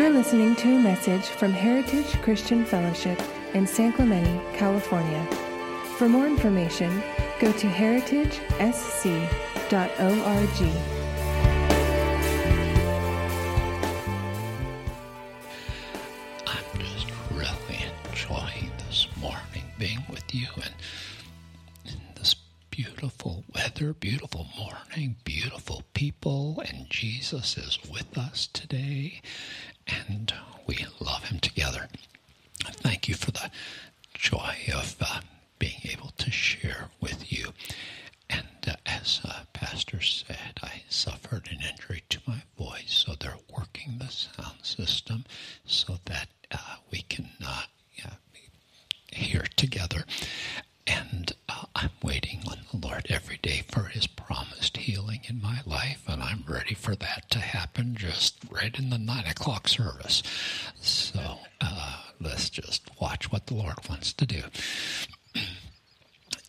You're listening to a message from Heritage Christian Fellowship in San Clemente, California. For more information, go to heritagesc.org. I'm just really enjoying this morning being with you and in this beautiful weather, beautiful morning, beautiful people, and Jesus is with us today, and we love Him together. Thank you for the joy of uh, being able to share with you. And uh, as uh, Pastor said, I suffered an injury to my voice, so they're working the sound system so that uh, we can uh, yeah, hear together. And uh, I'm waiting on the Lord every day for His promised healing in my life, and I'm ready for that to happen just right in the nine o'clock service. So uh, let's just watch what the Lord wants to do.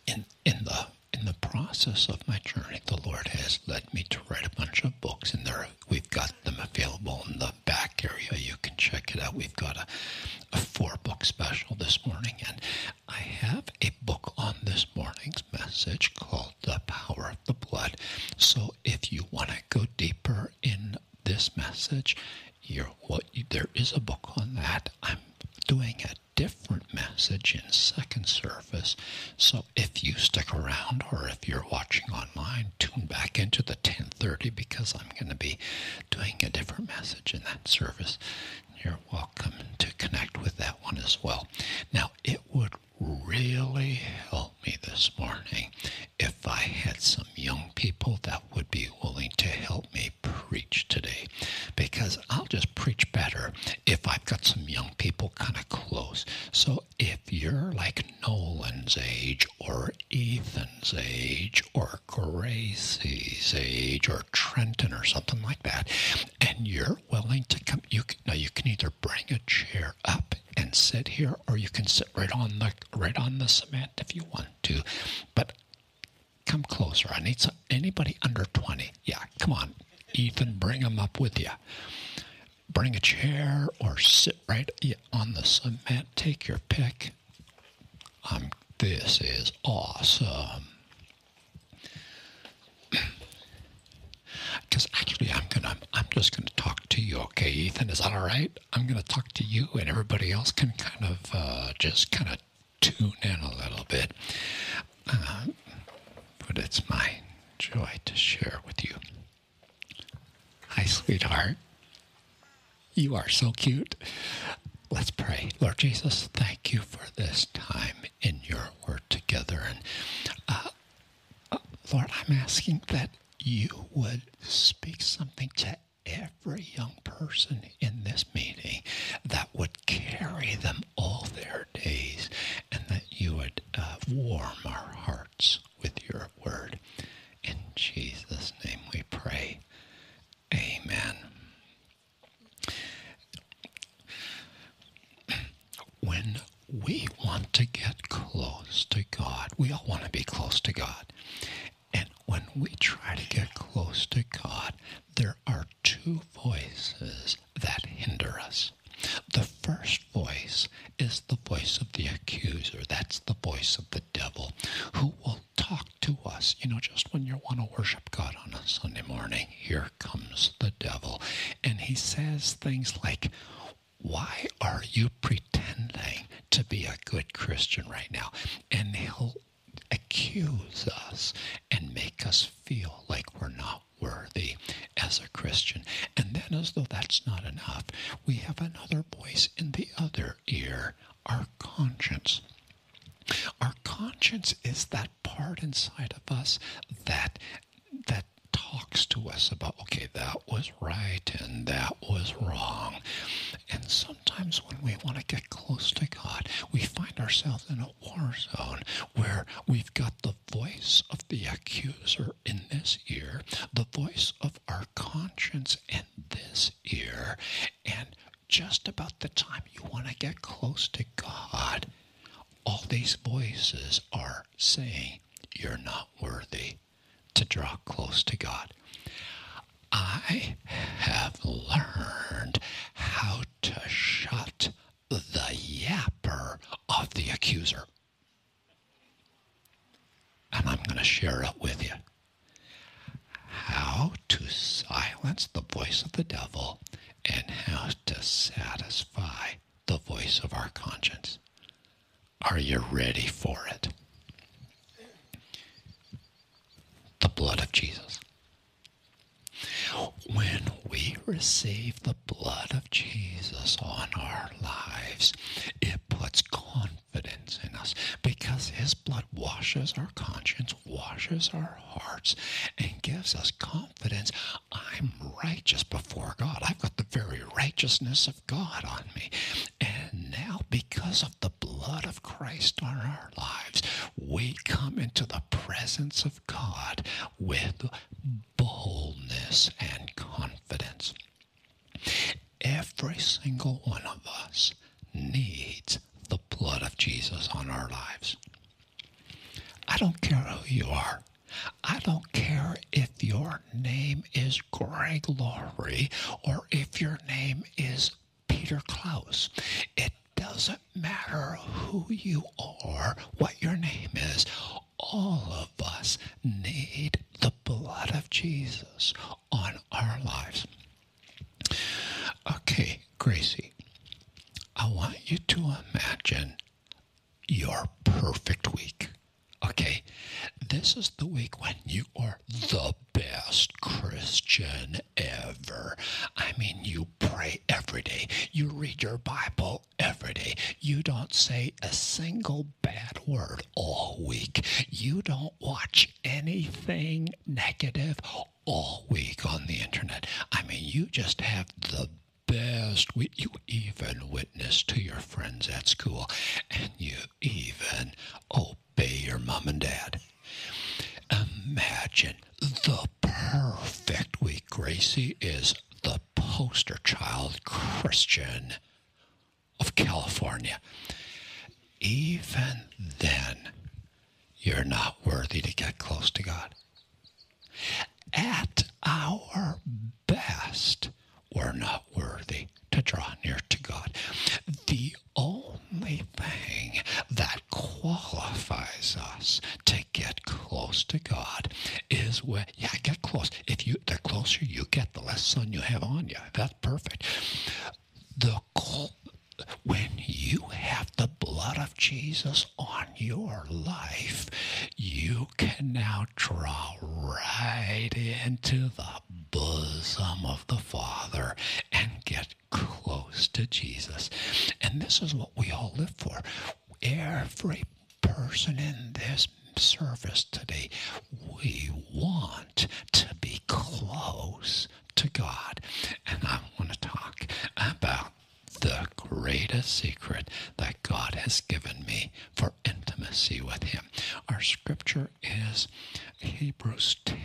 in in the in the process of my journey, the Lord has led me to write a bunch of books, and there we've got them available in the back area. You can check it out. We've got a, a four book special this morning, and I have a book on this morning's message called "The Power of the Blood." So, if you want to go deeper in this message, you're what there is a book on that. I'm doing a different message in second service. So if you stick around or if you're watching online, tune back into the 1030 because I'm going to be doing a different message in that service. You're welcome to connect with that one as well. Now, it would really help me this morning if I had some young people that would be willing to help me preach today because I'll just preach better if I've got some young people kind of close. So if you're like Nolan's age or Ethan's age or Gracie's age or Trenton or something like that, and you're willing to come, you can, now you can either bring a chair up and sit here, or you can sit right on the right on the cement if you want to. But come closer. I need some, anybody under twenty. Yeah, come on, Ethan, bring them up with you. Bring a chair or sit right on the cement. Take your pick. Um, this is awesome. Because actually, I'm just gonna talk to you, okay, Ethan? Is that all right? I'm gonna talk to you, and everybody else can kind of uh, just kind of tune in a little bit. Uh, but it's my joy to share with you. Hi, sweetheart. You are so cute. Let's pray. Lord Jesus, thank you for this time in your word together. And uh, uh, Lord, I'm asking that you would speak something to every young person in this meeting that would carry them all their days and that you would uh, warm our hearts with your word. In Jesus' name we pray. Amen. When we want to get close to God, we all want to be close to God. And when we try to get close to God, there are two voices that hinder us. The first voice is the voice of the accuser. That's the voice of the devil who will talk to us. You know, just when you want to worship God on a Sunday morning, here comes the devil. And he says things like, Why are you pretending to be a good Christian right now? And he'll accuse us and make us feel like we're not worthy as a Christian. And then, as though that's not enough, we have another voice in the other ear, our conscience. Our conscience is that part inside of us that that talks to us about, okay, that was right and that was wrong. And sometimes when we want to get close to God, we find ourselves in a war zone where we've got the voice of the accuser in this ear, the voice of our conscience in this ear, and just about the time you want to get close to God, all these voices are saying, You're not worthy to draw close to God. I have learned how to shut the yapper of the accuser. And I'm going to share it with you. How to silence the voice of the devil and how to satisfy the voice of our conscience. Are you ready for it? The blood of Jesus. When we receive the blood of Jesus on our lives, it puts confidence in us because his blood washes our conscience, washes our hearts, and gives us confidence. I'm righteous before God. I've got the very righteousness of God on me. And now, because of the blood of Christ on our lives, we come into the presence of God with boldness and confidence. Every single one of us needs the blood of Jesus on our lives. I don't care who you are. I don't care if your name is Greg Laurie or if your name is Peter Klaus. It doesn't matter who you are, what your name is. All of us need the blood of Jesus on our lives. Okay, Gracie, I want you to imagine your perfect week. Okay, this is the week when you are the best Christian ever. I mean, you pray every day, you read your Bible every day, you don't say a single bad word all week, you don't watch anything negative all week on the internet. I mean, you just have the best. We, you even witness to your friends at school, and you even obey your mom and dad. Imagine the perfect week. Gracie is the poster child Christian of California. Even then, you're not worthy to get close to God. At our best, we're not worthy to draw near to God. The only thing that qualifies us to get close to God is when, yeah, get close. If you, the closer you get, the less sun you have on you. That's perfect. The when you have the blood of Jesus on your life, you can now draw right into the bosom of the Father and get close to Jesus. And this is what we all live for. Every person in this service today, we want to be close to God. And I want to talk about the greatest secret that God has given me for intimacy with Him. Our scripture is Hebrews 10.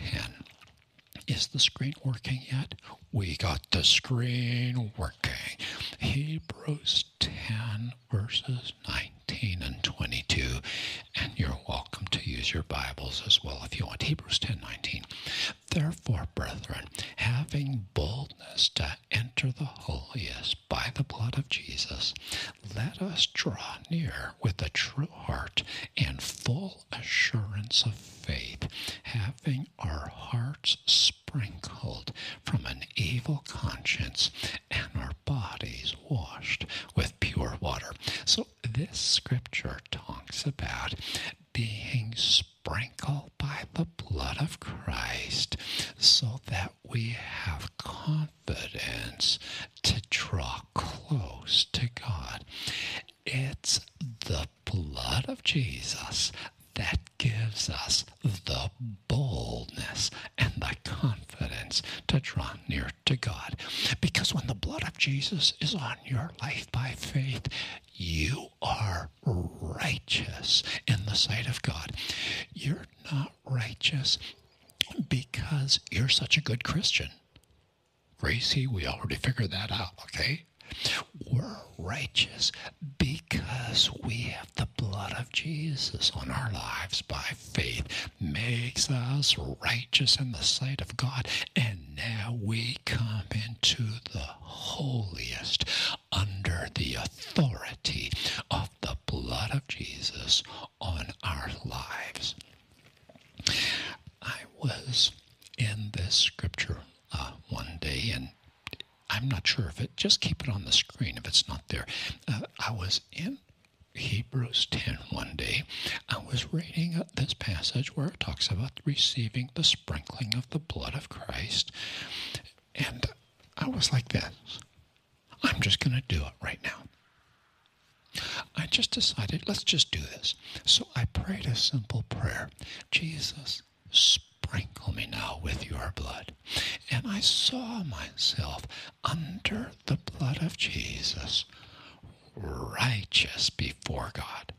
Is the screen working yet? We got the screen working. Hebrews 10, verses 19 and 22. And you're welcome to use your Bibles as well if you want. Hebrews 10, 19. Therefore, brethren, having boldness to enter the holiest by the blood of Jesus, let us draw near with a true heart and full assurance of faith, having our hearts sprinkled from an evil conscience and our bodies washed with pure water. So, this scripture talks about being sprinkled by the blood of Christ so that we have confidence to draw close to God. It's the blood of Jesus that gives us the boldness and the confidence to draw near to God. Because when the blood of Jesus is on your life by faith, you are righteous in the sight of God. You're not righteous because you're such a good Christian. Gracie, we already figured that out, okay? We're righteous because we have the blood of Jesus on our lives by faith, makes us righteous in the sight of God. And this scripture uh, one day, and I'm not sure if it, just keep it on the screen if it's not there. Uh, I was in Hebrews 10 one day. I was reading this passage where it talks about receiving the sprinkling of the blood of Christ. And I was like this I'm just going to do it right now. I just decided, let's just do this. So I prayed a simple prayer Jesus, me now with your blood. And I saw myself under the blood of Jesus, righteous before God.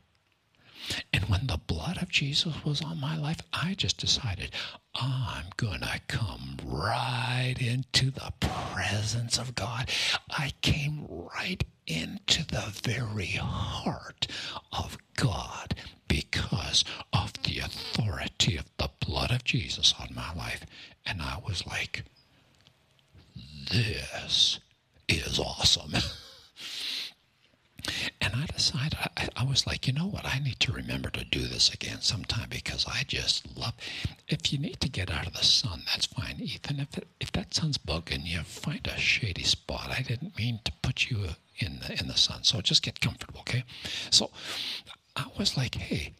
And when the blood of Jesus was on my life, I just decided I'm going to come right into the presence of God. I came right into the very heart of God because of the authority of blood of Jesus on my life. And I was like, this is awesome. And I decided, I, I, was like, you know what? I need to remember to do this again sometime because I just love. If you need to get out of the sun, that's fine, Ethan. If it, if that sun's bugging you, find a shady spot. I didn't mean to put you in the in the sun, so just get comfortable, okay? So I was like, hey,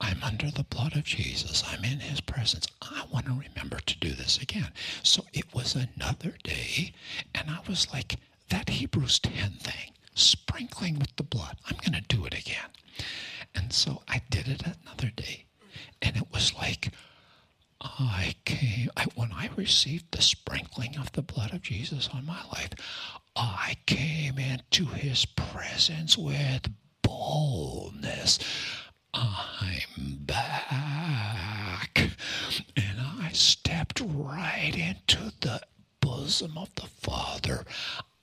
I'm under the blood of Jesus. I'm in his presence. I want to remember to do this again. So it was another day, and I was like, that Hebrews 10 thing sprinkling with the blood. I'm going to do it again. And so I did it another day. And it was like, I came, I, when I received the sprinkling of the blood of Jesus on my life, I came into his presence with boldness. I'm back. And I stepped right into the bosom of the Father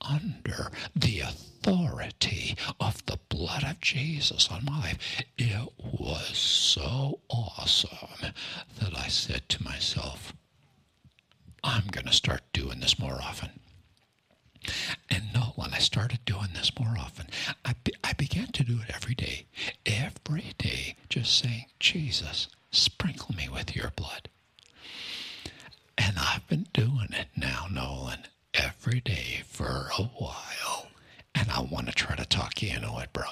under the authority of the blood of Jesus on my life. It was so awesome that I said to myself, I'm going to start doing this more often. And no, when I started doing this more often, I, be, I began to do it every day. Every day, just saying, Jesus, sprinkle me with your blood. And I've been doing it now, Nolan, every day for a while. And I want to try to talk you into it, bro.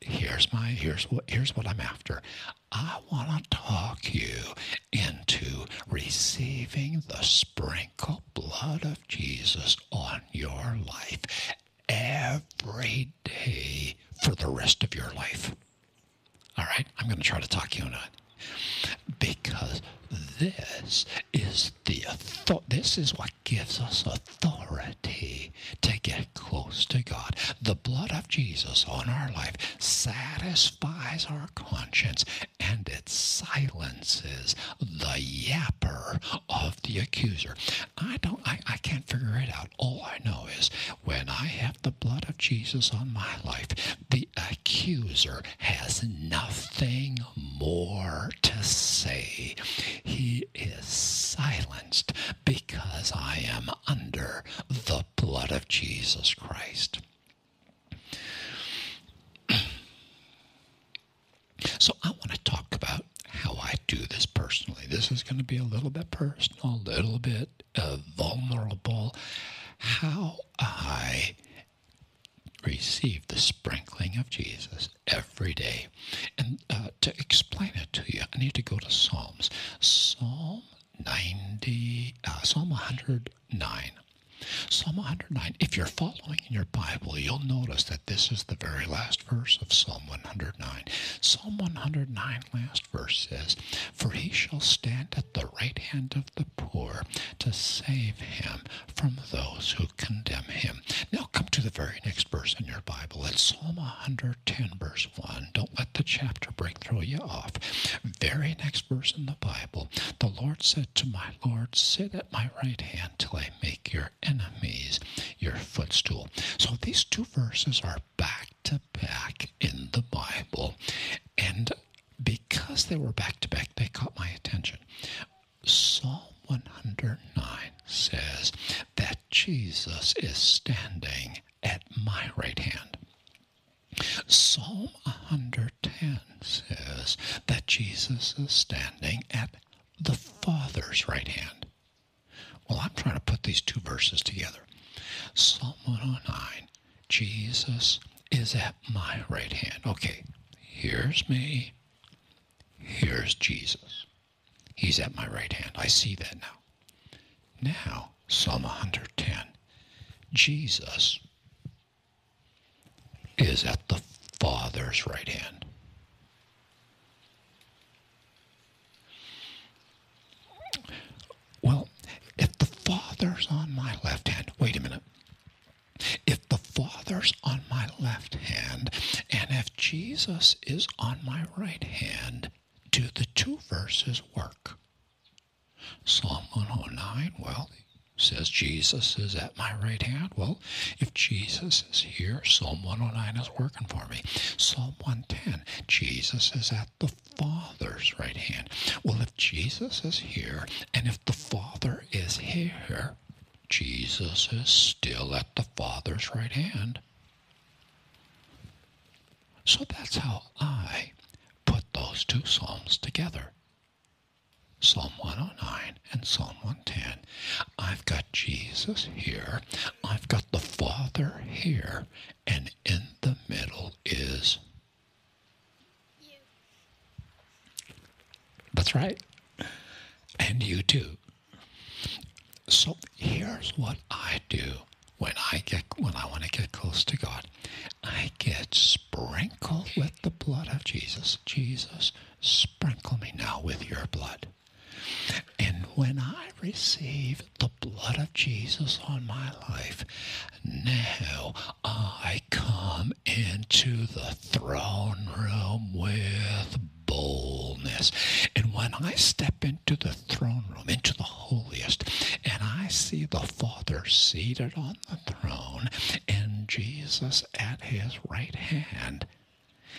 Here's my here's what here's what I'm after. I want to talk you into receiving the sprinkle blood of Jesus on your life every day for the rest of your life. All right, I'm going to try to talk you into it because this is the this is what gives us authority to get close to God. The blood of Jesus on our life satisfies our conscience and it silences the yapper of the accuser. I don't I, I can't figure it out. All I know is when I have the blood of Jesus on my life, the accuser has nothing more to say. He is silenced because I am under the blood of Jesus Christ. So I want to talk about how I do this personally. Is going to be a little bit personal, a little bit uh, vulnerable. How I receive the sprinkling of Jesus every day. And uh, to explain it to you, I need to go to Psalms. Psalm 90, uh, Psalm 109. Psalm 109. If you're following in your Bible, you'll notice that this is the very last verse of Psalm 109. Psalm 109, last verse says, For he shall stand at the right hand of the poor to save him from those who condemn him. Now come to the very next verse in your Bible. It's Psalm 110, verse 1. Don't let the chapter break throw you off. Very next verse in the Bible. The Lord said to my Lord, Sit at my right hand till I make your enemies your footstool. So these two verses are back to back in the Bible. And because they were back to back, they caught my attention. Psalm 109 says that Jesus is standing at my right hand. Psalm 110 says that Jesus is standing at the Father's right hand. Well, I'm trying to put these two verses together. Psalm 109, Jesus is at my right hand. Okay, here's me, here's Jesus. He's at my right hand. I see that now. Now, Psalm 110, Jesus is at the Father's right hand. Well, if the Father's on my left hand, wait a minute. If the Father's on my left hand, and if Jesus is on my right hand, do the two verses work? Psalm 109, well, says Jesus is at my right hand. Well, if Jesus is here, Psalm 109 is working for me. Psalm 110, Jesus is at the Father's right hand. Well, if Jesus is here and if the Father is here, Jesus is still at the Father's right hand. So that's how I put those two Psalms together. Psalm 109 and Psalm 110. I've got Jesus here. I've got the Father here. And in the middle is. You. That's right. And you too. So here's what I do when I get when I want to get close to God. I get sprinkled with the blood of Jesus. Jesus, sprinkle me now with your blood. And when I receive the blood of Jesus on my life, now I come into the throne room with boldness. And when I step into the throne room, into the holiest, and I see the Father seated on the throne and Jesus at his right hand,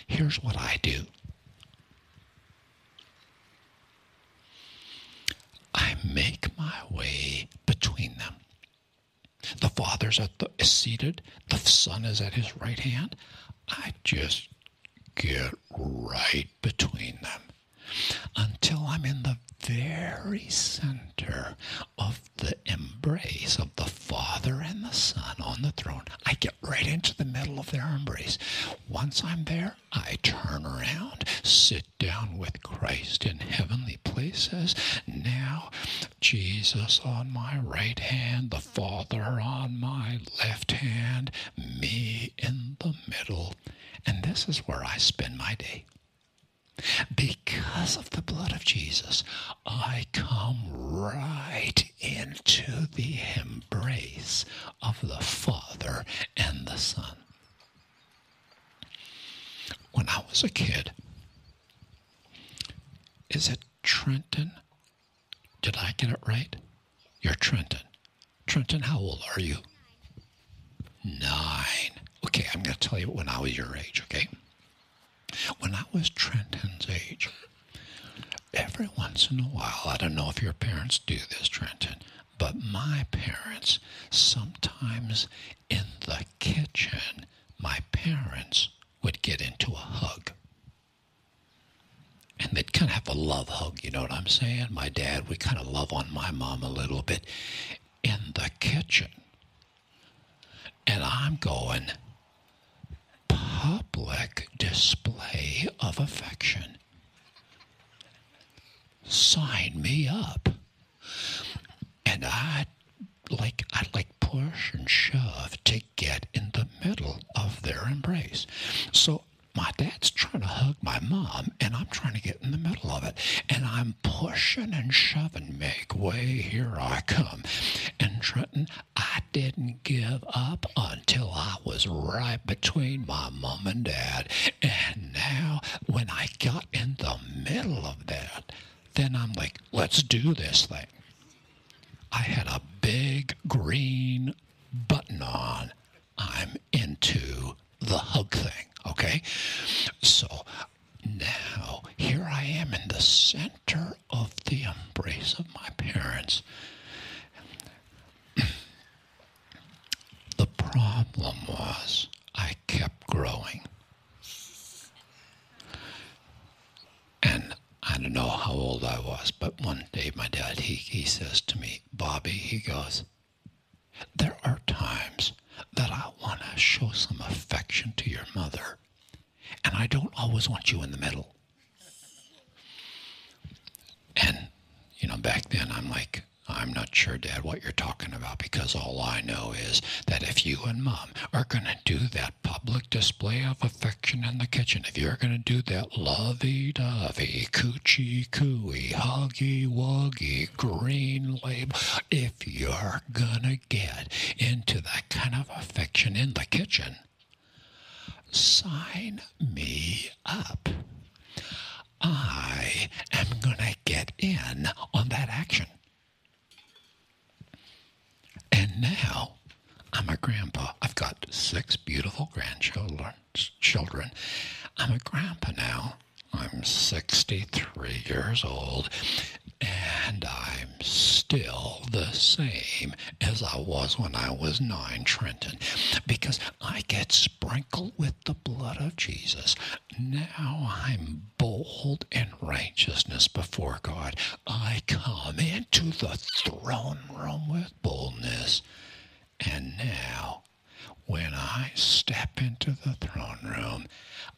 here's what I do. I make my way between them. The Father's at the, is seated, the Son is at his right hand. I just get right between them until I'm in the very center of the embrace of the Father and the Son on the throne. I get right into the middle of their embrace. Once I'm there, I turn around, sit down with Christ in heavenly places. Now, Jesus on my right hand, the Father on my left hand, me in the middle. And this is where I spend my day. Because of the blood of Jesus, I come right into the embrace of the Father and the Son. When I was a kid, is it Trenton? Did I get it right? You're Trenton. Trenton, how old are you? Nine. Okay, I'm going to tell you when I was your age, okay? When I was Trenton's age, every once in a while, I don't know if your parents do this, Trenton, but my parents, sometimes in the kitchen, my parents would get into a hug. And they'd kind of have a love hug, you know what I'm saying? My dad would kind of love on my mom a little bit in the kitchen. And I'm going, public display of affection. Sign me up. And I'd like I'd like push and shove to get in the middle of their embrace. So my dad's trying to hug my mom, and I'm trying to get in the middle of it. And I'm pushing and shoving, make way, here I come. And Trenton, I didn't give up until I was right between my mom and dad. And now, when I got in the middle of that, then I'm like, let's do this thing. I had a big green button on. I'm into the hug thing, okay? So now here I am in the center of the embrace of my parents. The problem was I kept growing. And I don't know how old I was, but one day my dad, he, he says to me, Bobby, he goes, there are times that I want to show some affection to your mother, and I don't always want you in the middle. And, you know, back then I'm like, I'm not sure, Dad, what you're talking about because all I know is that if you and Mom are going to do that public display of affection in the kitchen, if you're going to do that lovey dovey, coochie cooey, huggy wuggy, green label, if you're going to get into that kind of affection in the kitchen, sign me up. I am going to get in on that action. And now I'm a grandpa. I've got six beautiful grandchildren. Children. I'm a grandpa now. I'm 63 years old, and I'm still the same as I was when I was nine, Trenton, because I get sprinkled with the blood of Jesus. Now I'm bold in righteousness before God. I come into the throne room with boldness. And now, when I step into the throne room,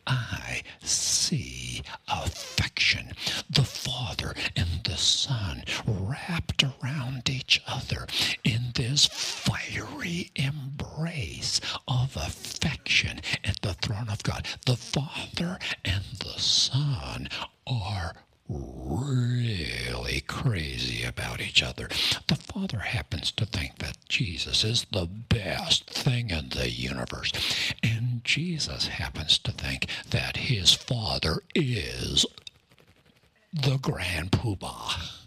I see affection. The Father and the Son wrapped around each other in this fiery embrace of affection at the throne of God. The Father and the Son are really crazy about each other. The Father happens to think that Jesus is the best thing in the universe. And Jesus happens to think that his Father is the Grand Poobah.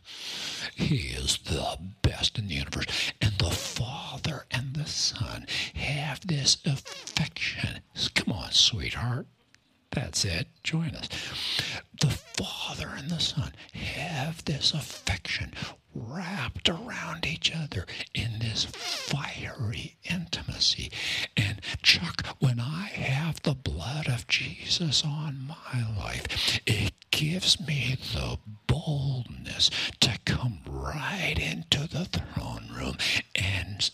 He is the best in the universe. And the Father and the Son have this affection. Come on, sweetheart. That's it. Join us. And the Son have this affection wrapped around each other in this fiery intimacy. And Chuck, when I have the blood of Jesus on my life, it gives me the boldness to come right into the throne room and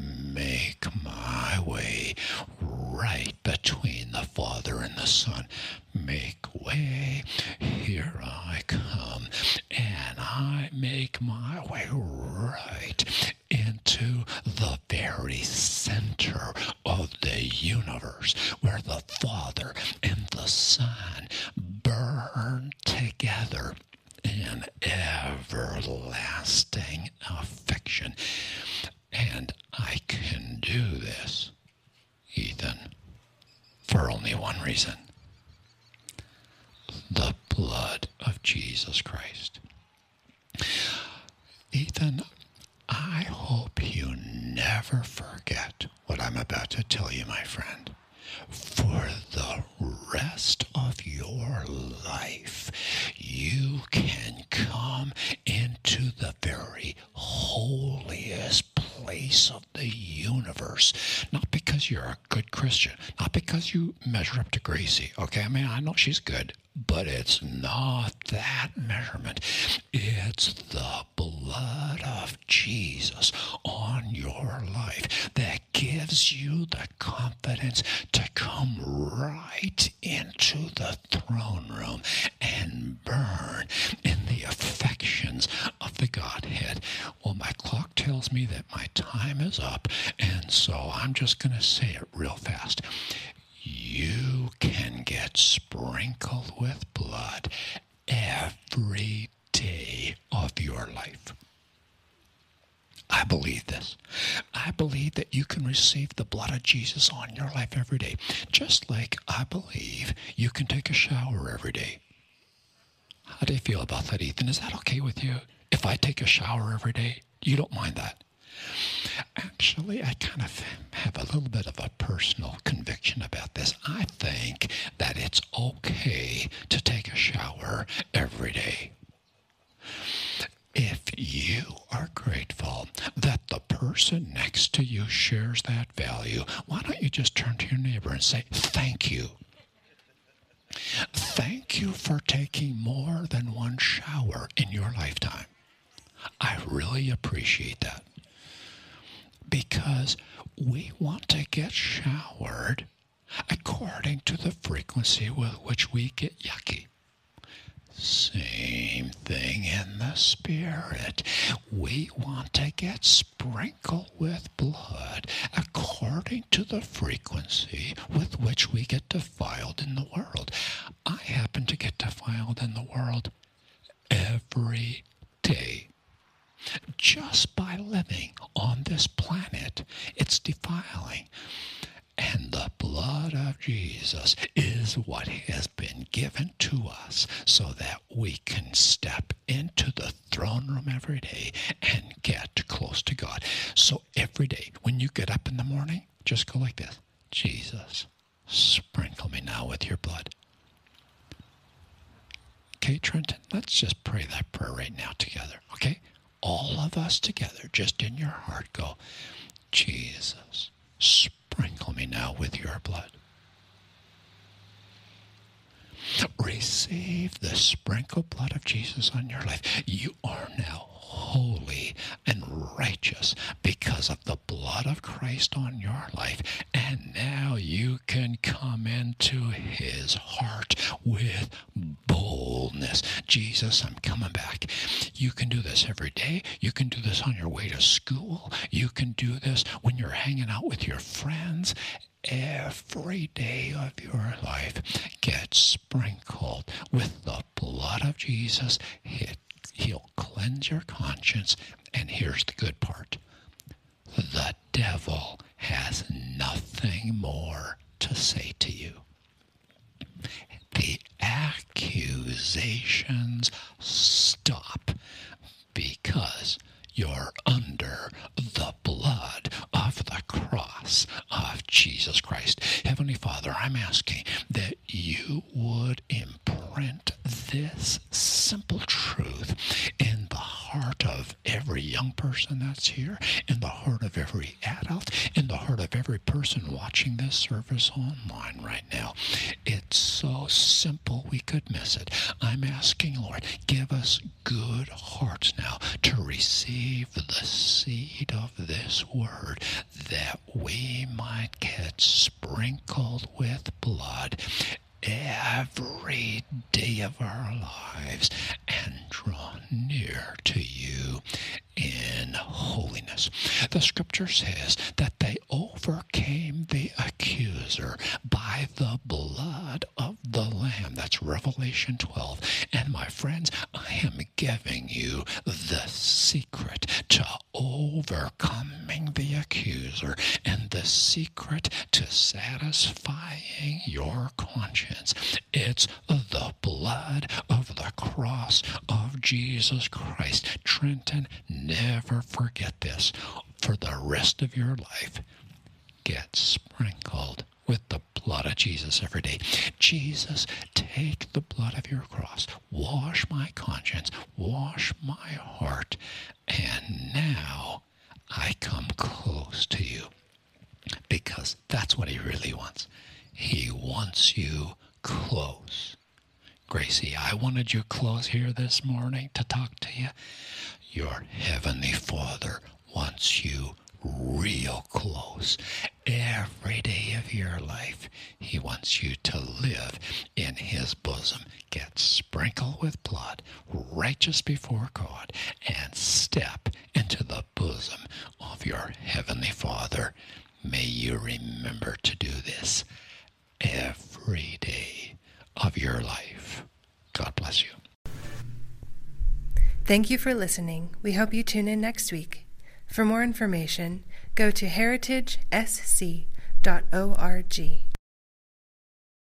make my way right between the Father and the Son. Make way, here I come, and I make my way right into the very center of the universe where the Father and the Son burn together in everlasting affection. And I can do this, Ethan, for only one reason the blood of Jesus Christ. Ethan, I hope you never forget what I'm about to tell you, my friend. For the rest of your life, you can come into the very holiest place of the universe. Not because you're a good Christian, not because you measure up to Gracie. Okay, I mean, I know she's good, but it's not that measurement. It's the blood of Jesus on your life that gives you the confidence to come right into the throne room and burn in the affections of the Godhead. Well, my clock tells me that my time is up, and so I'm just going to say it real fast. You can get sprinkled with blood every day of your life. I believe this. I believe that you can receive the blood of Jesus on your life every day, just like I believe you can take a shower every day. How do you feel about that, Ethan? Is that okay with you? If I take a shower every day, you don't mind that? Actually, I kind of have a little bit of a personal conviction about this. I think that it's okay to take a shower every day. If you are grateful that the person next to you shares that value, why don't you just turn to your neighbor and say, Thank you? Thank you for taking more than one shower in your lifetime. I really appreciate that because we want to get showered according to the frequency with which we get yucky. Same thing in the spirit. We want to get sprinkled with blood according to the frequency with which we get defiled in the world. I happen to get defiled in the world every day just by living on this planet. It's defiling. And the blood of Jesus is what has been given to us so that we can step into the throne room every day and get close to God. So every day, when you get up in the morning, just go like this Jesus, sprinkle me now with your blood. Okay, Trenton, let's just pray that prayer right now together, okay? All of us together, just in your heart, go, Jesus, sprinkle me now with your blood. Receive the sprinkled blood of Jesus on your life. You are now holy and righteous because of the blood of Christ on your life. And now you can come into his heart with boldness. Jesus, I'm coming back. You can do this every day. You can do this on your way to school. You can do this when you're hanging out with your friends every day of your life get sprinkled with the blood of Jesus. He'll cleanse your conscience. And here's the good part the devil has nothing more to say to you. The accusations stop because you're under the blood of the cross of Jesus Christ. Heavenly Father, I'm asking that you would imprint this simple truth in heart of every young person that's here, in the heart of every adult, in the heart of every person watching this service online right now. It's so simple we could miss it. I'm asking, Lord, give us good hearts now to receive the seed of this word that we might get sprinkled with blood every day of our lives and draw near to you in holiness. The scripture says that they overcame the accuser by the blood of the Lamb. That's Revelation 12. And my friends, I am giving you the secret to overcoming the accuser and secret to satisfying your conscience. It's the blood of the cross of Jesus Christ. Trenton, never forget this. For the rest of your life, get sprinkled with the blood of Jesus every day. Jesus, take the blood of your cross, wash my conscience, wash my heart, and now I come close to you. Because that's what he really wants. He wants you close. Gracie, I wanted you close here this morning to talk to you. Your Heavenly Father wants you real close every day of your life. He wants you to live in His bosom, get sprinkled with blood, righteous before God, and step into the bosom of your Heavenly Father. May you remember to do this every day of your life. God bless you. Thank you for listening. We hope you tune in next week. For more information, go to heritagesc.org.